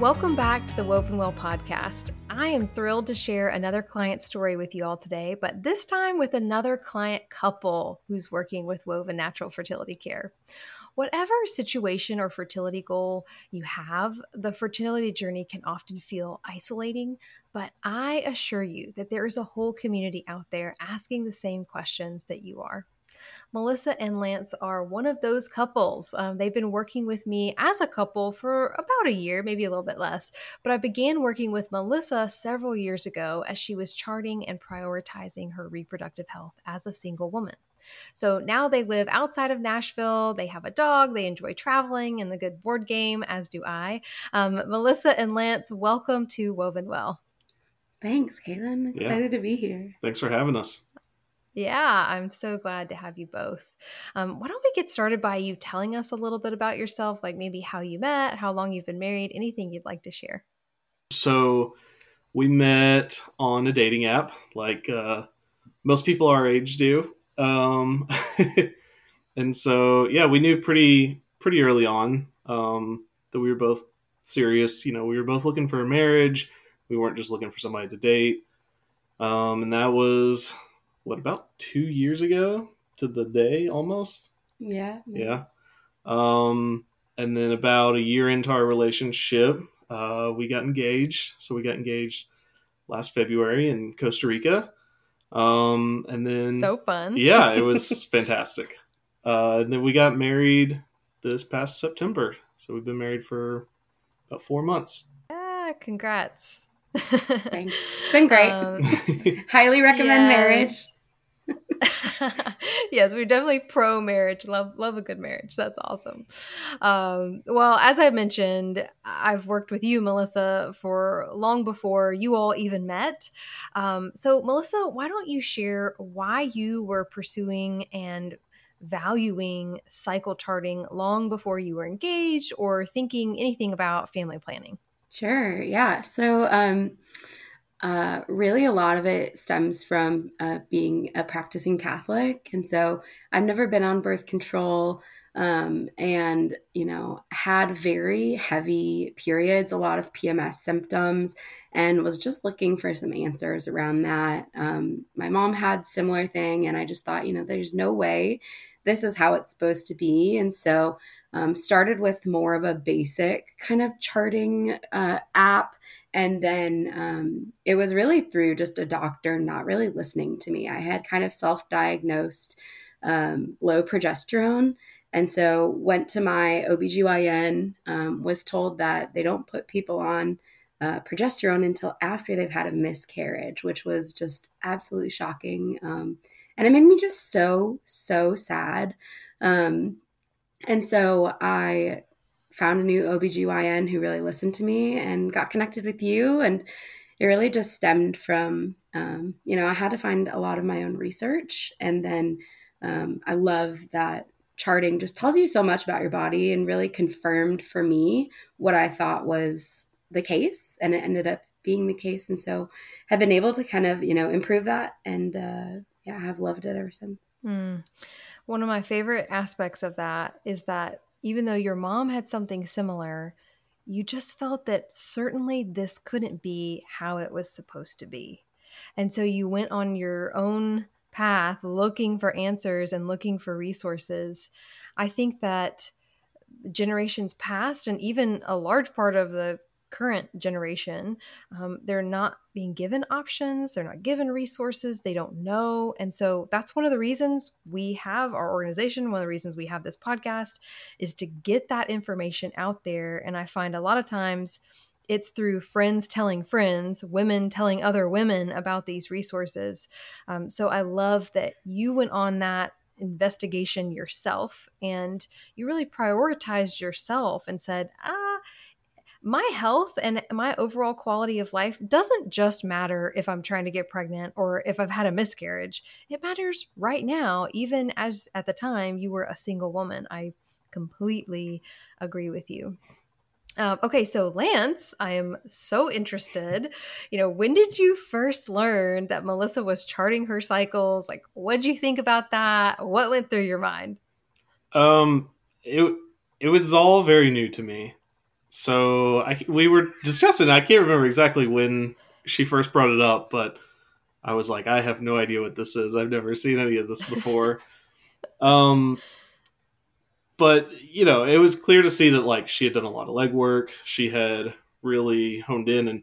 Welcome back to the Woven Well podcast. I am thrilled to share another client story with you all today, but this time with another client couple who's working with Woven Natural Fertility Care. Whatever situation or fertility goal you have, the fertility journey can often feel isolating, but I assure you that there is a whole community out there asking the same questions that you are. Melissa and Lance are one of those couples. Um, they've been working with me as a couple for about a year, maybe a little bit less. But I began working with Melissa several years ago as she was charting and prioritizing her reproductive health as a single woman. So now they live outside of Nashville. They have a dog. They enjoy traveling and the good board game, as do I. Um, Melissa and Lance, welcome to Woven Well. Thanks, Caitlin. Excited yeah. to be here. Thanks for having us. Yeah, I'm so glad to have you both. Um, why don't we get started by you telling us a little bit about yourself, like maybe how you met, how long you've been married, anything you'd like to share? So, we met on a dating app, like uh, most people our age do. Um, and so, yeah, we knew pretty pretty early on um, that we were both serious. You know, we were both looking for a marriage. We weren't just looking for somebody to date. Um, and that was what about two years ago to the day almost. Yeah. Yeah. Um, and then about a year into our relationship, uh, we got engaged. So we got engaged last February in Costa Rica. Um, and then so fun. yeah, it was fantastic. Uh, and then we got married this past September. So we've been married for about four months. Yeah, congrats. Thanks. It's been great. Um, Highly recommend yes. marriage. yes, we're definitely pro marriage. Love love a good marriage. That's awesome. Um, well, as I mentioned, I've worked with you, Melissa, for long before you all even met. Um, so, Melissa, why don't you share why you were pursuing and valuing cycle charting long before you were engaged or thinking anything about family planning? Sure. Yeah. So, um, uh, really a lot of it stems from uh, being a practicing Catholic. And so I've never been on birth control um, and, you know, had very heavy periods, a lot of PMS symptoms, and was just looking for some answers around that. Um, my mom had similar thing, and I just thought, you know, there's no way this is how it's supposed to be. And so um, started with more of a basic kind of charting uh, app and then um, it was really through just a doctor not really listening to me. I had kind of self diagnosed um, low progesterone. And so went to my OBGYN, um, was told that they don't put people on uh, progesterone until after they've had a miscarriage, which was just absolutely shocking. Um, and it made me just so, so sad. Um, and so I found a new OBGYN who really listened to me and got connected with you. And it really just stemmed from, um, you know, I had to find a lot of my own research. And then um, I love that charting just tells you so much about your body and really confirmed for me what I thought was the case. And it ended up being the case. And so have been able to kind of, you know, improve that. And uh, yeah, I have loved it ever since. Mm. One of my favorite aspects of that is that even though your mom had something similar, you just felt that certainly this couldn't be how it was supposed to be. And so you went on your own path looking for answers and looking for resources. I think that generations past and even a large part of the current generation um, they're not being given options they're not given resources they don't know and so that's one of the reasons we have our organization one of the reasons we have this podcast is to get that information out there and i find a lot of times it's through friends telling friends, women telling other women about these resources. Um, so I love that you went on that investigation yourself and you really prioritized yourself and said, ah, my health and my overall quality of life doesn't just matter if I'm trying to get pregnant or if I've had a miscarriage. It matters right now, even as at the time you were a single woman. I completely agree with you. Um, okay, so Lance, I am so interested. You know, when did you first learn that Melissa was charting her cycles? Like, what did you think about that? What went through your mind? Um, it it was all very new to me. So I, we were discussing. I can't remember exactly when she first brought it up, but I was like, I have no idea what this is. I've never seen any of this before. um, but you know, it was clear to see that like she had done a lot of legwork. She had really honed in, and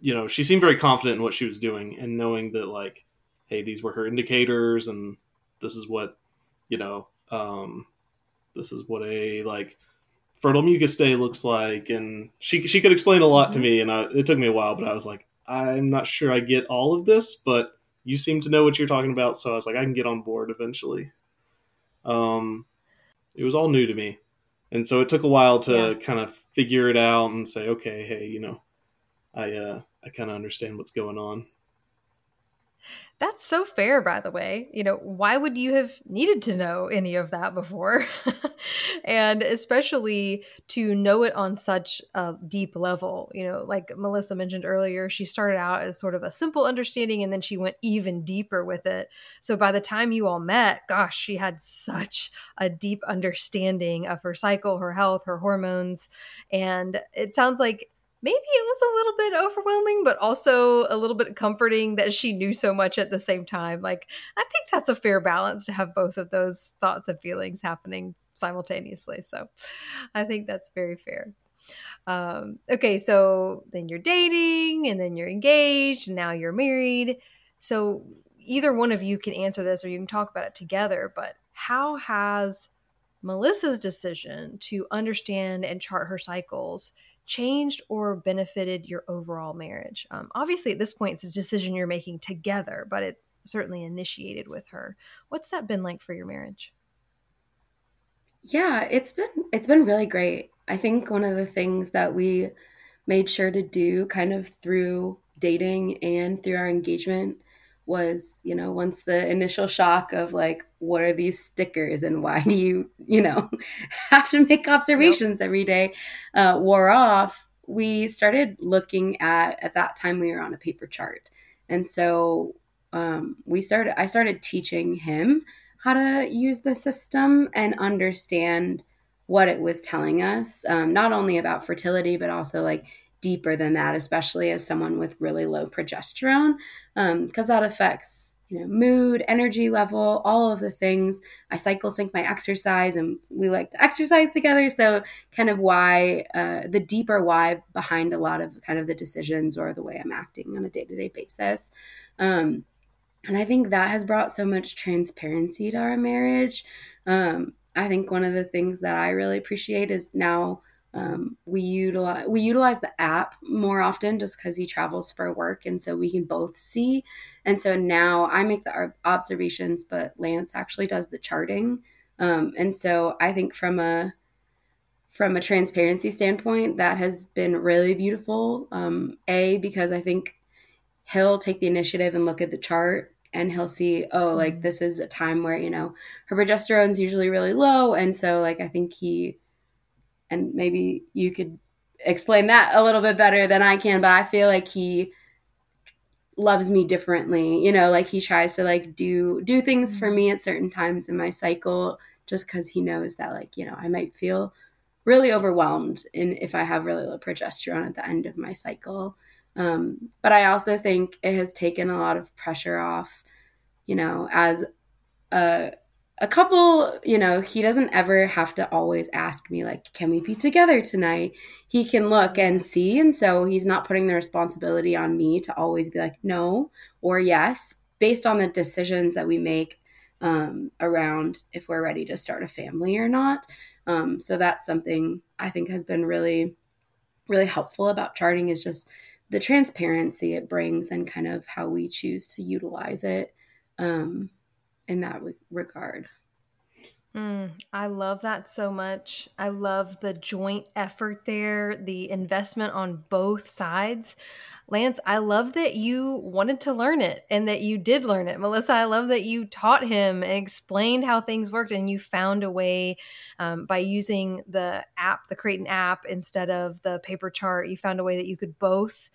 you know, she seemed very confident in what she was doing, and knowing that like, hey, these were her indicators, and this is what you know, um, this is what a like fertile mucus day looks like, and she she could explain a lot mm-hmm. to me, and I, it took me a while, but I was like, I'm not sure I get all of this, but you seem to know what you're talking about, so I was like, I can get on board eventually. Um, it was all new to me, and so it took a while to yeah. kind of figure it out and say, okay, hey, you know, I uh, I kind of understand what's going on. That's so fair, by the way. You know, why would you have needed to know any of that before? and especially to know it on such a deep level. You know, like Melissa mentioned earlier, she started out as sort of a simple understanding and then she went even deeper with it. So by the time you all met, gosh, she had such a deep understanding of her cycle, her health, her hormones. And it sounds like maybe it was a little bit overwhelming, but also a little bit comforting that she knew so much at the same time. Like, I think that's a fair balance to have both of those thoughts and feelings happening simultaneously. So I think that's very fair. Um, okay, so then you're dating, and then you're engaged, and now you're married. So either one of you can answer this, or you can talk about it together. But how has Melissa's decision to understand and chart her cycles changed or benefited your overall marriage? Um, obviously, at this point, it's a decision you're making together, but it certainly initiated with her. What's that been like for your marriage? Yeah, it's been it's been really great. I think one of the things that we made sure to do kind of through dating and through our engagement was, you know, once the initial shock of like, what are these stickers and why do you, you know, have to make observations every day uh, wore off, we started looking at, at that time we were on a paper chart. And so um, we started, I started teaching him how to use the system and understand what it was telling us, um, not only about fertility, but also like deeper than that, especially as someone with really low progesterone, because um, that affects you know mood, energy level, all of the things. I cycle sync my exercise, and we like to exercise together. So, kind of why uh, the deeper why behind a lot of kind of the decisions or the way I'm acting on a day to day basis. Um, and I think that has brought so much transparency to our marriage. Um, I think one of the things that I really appreciate is now um, we utilize we utilize the app more often just because he travels for work, and so we can both see. And so now I make the observations, but Lance actually does the charting. Um, and so I think from a from a transparency standpoint, that has been really beautiful. Um, a because I think he'll take the initiative and look at the chart and he'll see oh like mm-hmm. this is a time where you know her progesterone's usually really low and so like i think he and maybe you could explain that a little bit better than I can, but I feel like he loves me differently. You know, like he tries to like do do things for me at certain times in my cycle just cuz he knows that like, you know, I might feel really overwhelmed in if I have really low progesterone at the end of my cycle. Um, but I also think it has taken a lot of pressure off, you know, as a a couple, you know, he doesn't ever have to always ask me, like, can we be together tonight? He can look and see. And so he's not putting the responsibility on me to always be like, no or yes, based on the decisions that we make um, around if we're ready to start a family or not. Um, so that's something I think has been really, really helpful about charting is just the transparency it brings and kind of how we choose to utilize it. Um, in that re- regard. Mm, I love that so much. I love the joint effort there, the investment on both sides. Lance, I love that you wanted to learn it and that you did learn it. Melissa, I love that you taught him and explained how things worked and you found a way um, by using the app, the Creighton app, instead of the paper chart. You found a way that you could both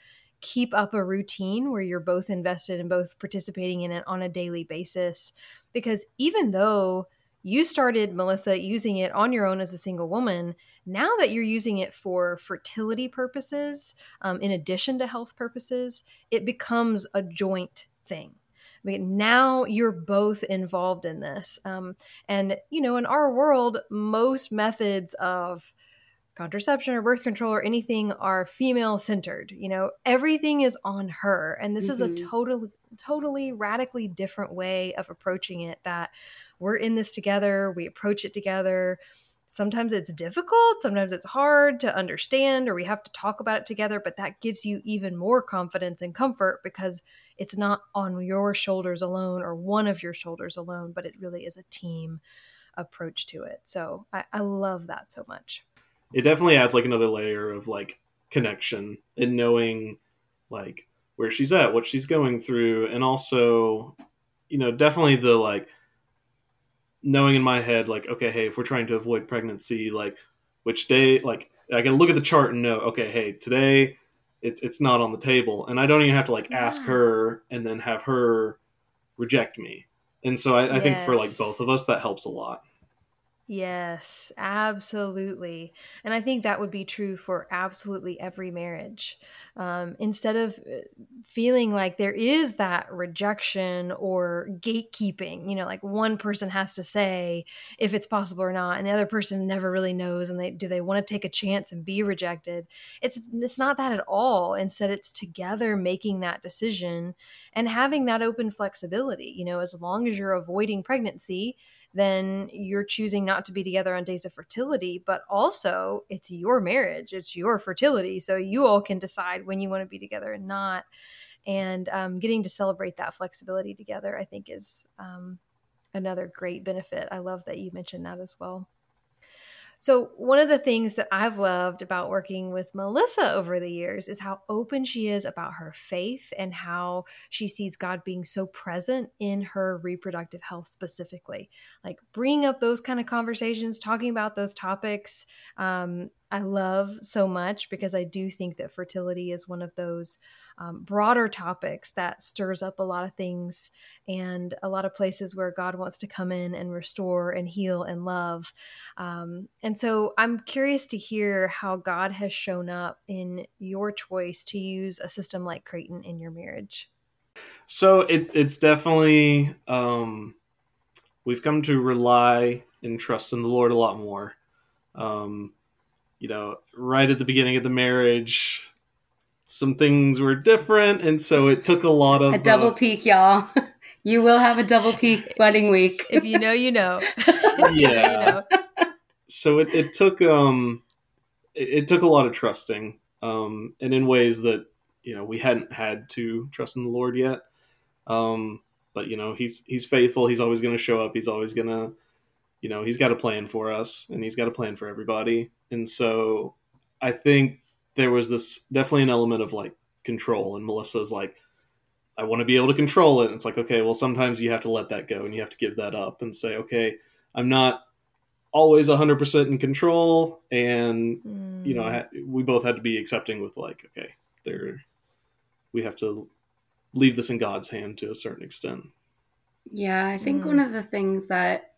keep up a routine where you're both invested and both participating in it on a daily basis. Because even though you started, Melissa, using it on your own as a single woman. Now that you're using it for fertility purposes, um, in addition to health purposes, it becomes a joint thing. I mean, now you're both involved in this. Um, and, you know, in our world, most methods of contraception or birth control or anything are female centered. You know, everything is on her. And this mm-hmm. is a mm-hmm. totally, totally radically different way of approaching it that we're in this together, we approach it together. Sometimes it's difficult, sometimes it's hard to understand, or we have to talk about it together, but that gives you even more confidence and comfort because it's not on your shoulders alone or one of your shoulders alone, but it really is a team approach to it. So I, I love that so much. It definitely adds like another layer of like connection and knowing like where she's at, what she's going through, and also, you know, definitely the like knowing in my head like okay hey if we're trying to avoid pregnancy like which day like i can look at the chart and know okay hey today it's it's not on the table and i don't even have to like yeah. ask her and then have her reject me and so i, I yes. think for like both of us that helps a lot Yes, absolutely. And I think that would be true for absolutely every marriage. Um, instead of uh, feeling like there is that rejection or gatekeeping, you know, like one person has to say if it's possible or not, and the other person never really knows, and they do they want to take a chance and be rejected? It's it's not that at all. Instead, it's together making that decision and having that open flexibility. You know, as long as you're avoiding pregnancy then you're choosing not to be together on days of fertility, but also it's your marriage, it's your fertility. So you all can decide when you want to be together and not. And um, getting to celebrate that flexibility together, I think, is um, another great benefit. I love that you mentioned that as well. So, one of the things that I've loved about working with Melissa over the years is how open she is about her faith and how she sees God being so present in her reproductive health specifically. Like bringing up those kind of conversations, talking about those topics. Um, I love so much because I do think that fertility is one of those um, broader topics that stirs up a lot of things and a lot of places where God wants to come in and restore and heal and love. Um, and so I'm curious to hear how God has shown up in your choice to use a system like Creighton in your marriage. So it, it's definitely, um, we've come to rely and trust in the Lord a lot more. Um, you know, right at the beginning of the marriage, some things were different, and so it took a lot of a double uh, peak, y'all. you will have a double peak wedding week. if you know, you know. yeah. You know. So it, it took um it, it, took a lot of trusting um and in ways that you know we hadn't had to trust in the Lord yet. Um, but you know he's he's faithful. He's always going to show up. He's always going to you know he's got a plan for us and he's got a plan for everybody and so i think there was this definitely an element of like control and melissa's like i want to be able to control it and it's like okay well sometimes you have to let that go and you have to give that up and say okay i'm not always 100% in control and mm. you know ha- we both had to be accepting with like okay there we have to leave this in god's hand to a certain extent yeah i think mm. one of the things that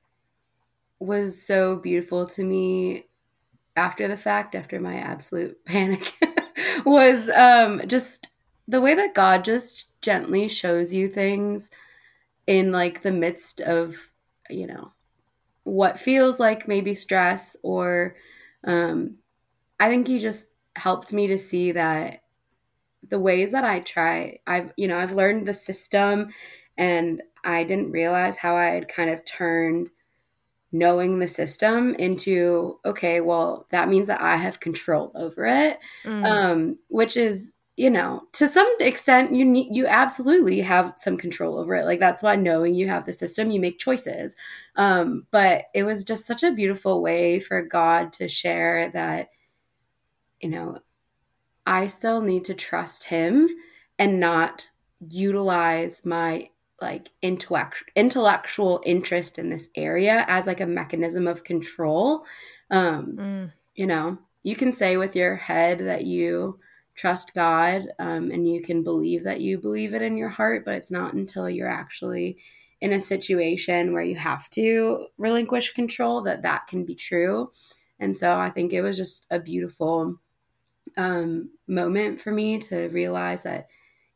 was so beautiful to me after the fact, after my absolute panic, was um, just the way that God just gently shows you things in like the midst of, you know, what feels like maybe stress or um, I think he just helped me to see that the ways that I try, I've, you know, I've learned the system and I didn't realize how I had kind of turned knowing the system into okay well that means that i have control over it mm. um, which is you know, to some extent, you need you absolutely have some control over it. Like that's why knowing you have the system, you make choices. Um, but it was just such a beautiful way for God to share that, you know, I still need to trust Him and not utilize my like intellect intellectual interest in this area as like a mechanism of control. Um, mm. You know, you can say with your head that you trust God um, and you can believe that you believe it in your heart, but it's not until you're actually in a situation where you have to relinquish control that that can be true. And so I think it was just a beautiful um, moment for me to realize that,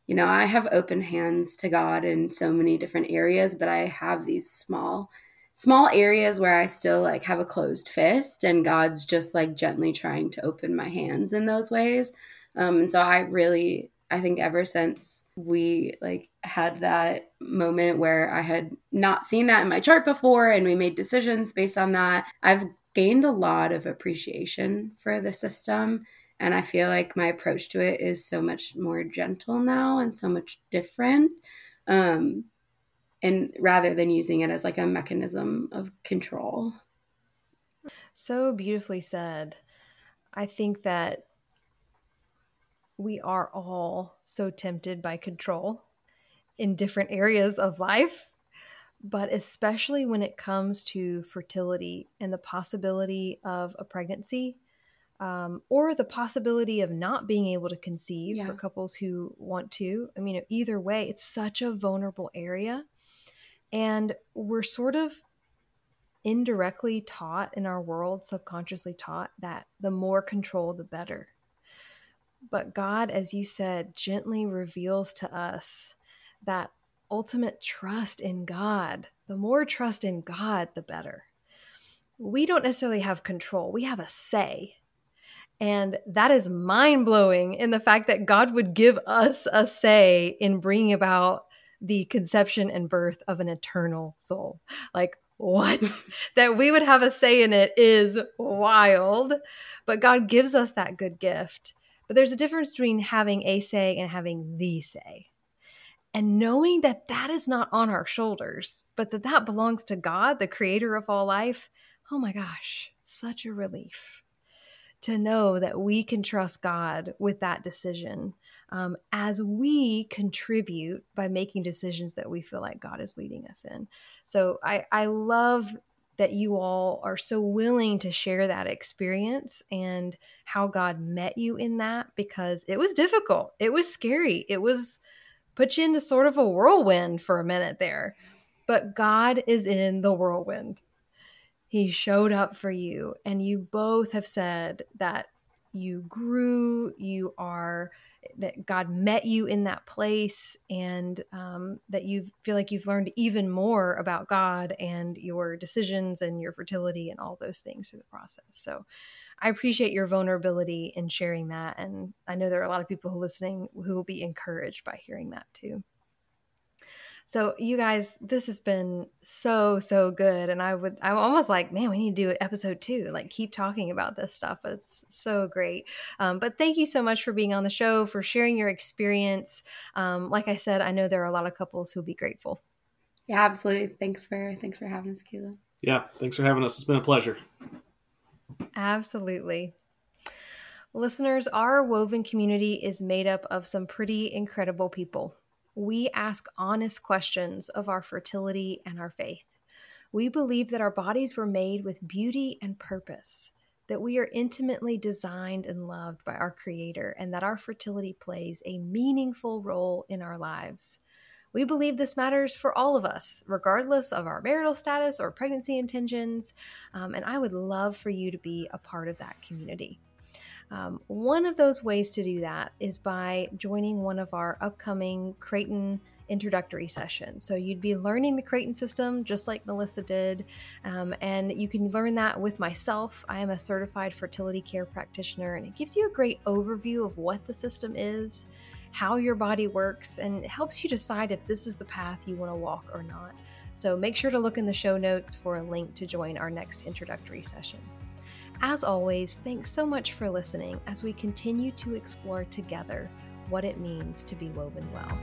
you know, I have open hands to God in so many different areas, but I have these small small areas where I still like have a closed fist and God's just like gently trying to open my hands in those ways. Um, and so I really, I think ever since we like had that moment where I had not seen that in my chart before and we made decisions based on that, I've gained a lot of appreciation for the system. And I feel like my approach to it is so much more gentle now and so much different. Um, and rather than using it as like a mechanism of control. So beautifully said. I think that we are all so tempted by control in different areas of life, but especially when it comes to fertility and the possibility of a pregnancy um, or the possibility of not being able to conceive yeah. for couples who want to. I mean, either way, it's such a vulnerable area. And we're sort of indirectly taught in our world, subconsciously taught that the more control, the better. But God, as you said, gently reveals to us that ultimate trust in God. The more trust in God, the better. We don't necessarily have control, we have a say. And that is mind blowing in the fact that God would give us a say in bringing about the conception and birth of an eternal soul. Like, what? that we would have a say in it is wild. But God gives us that good gift. But there's a difference between having a say and having the say. And knowing that that is not on our shoulders, but that that belongs to God, the creator of all life. Oh my gosh, such a relief to know that we can trust God with that decision um, as we contribute by making decisions that we feel like God is leading us in. So I, I love that you all are so willing to share that experience and how God met you in that because it was difficult. It was scary. It was put you into sort of a whirlwind for a minute there. But God is in the whirlwind. He showed up for you, and you both have said that you grew, you are that God met you in that place and um, that you feel like you've learned even more about God and your decisions and your fertility and all those things through the process. So I appreciate your vulnerability in sharing that. And I know there are a lot of people who listening who will be encouraged by hearing that too. So you guys, this has been so so good, and I would I'm almost like, man, we need to do episode two. Like, keep talking about this stuff. It's so great. Um, but thank you so much for being on the show, for sharing your experience. Um, like I said, I know there are a lot of couples who'll be grateful. Yeah, absolutely. Thanks for thanks for having us, Kayla. Yeah, thanks for having us. It's been a pleasure. Absolutely. Listeners, our woven community is made up of some pretty incredible people we ask honest questions of our fertility and our faith. We believe that our bodies were made with beauty and purpose, that we are intimately designed and loved by our Creator, and that our fertility plays a meaningful role in our lives. We believe this matters for all of us, regardless of our marital status or pregnancy intentions, um, and I would love for you to be a part of that community. Um, one of those ways to do that is by joining one of our upcoming Creighton introductory sessions. So you'd be learning the Creighton system just like Melissa did, um, and you can learn that with myself. I am a certified fertility care practitioner, and it gives you a great overview of what the system is, how your body works, and helps you decide if this is the path you want to walk or not. So make sure to look in the show notes for a link to join our next introductory session. As always, thanks so much for listening as we continue to explore together what it means to be woven well.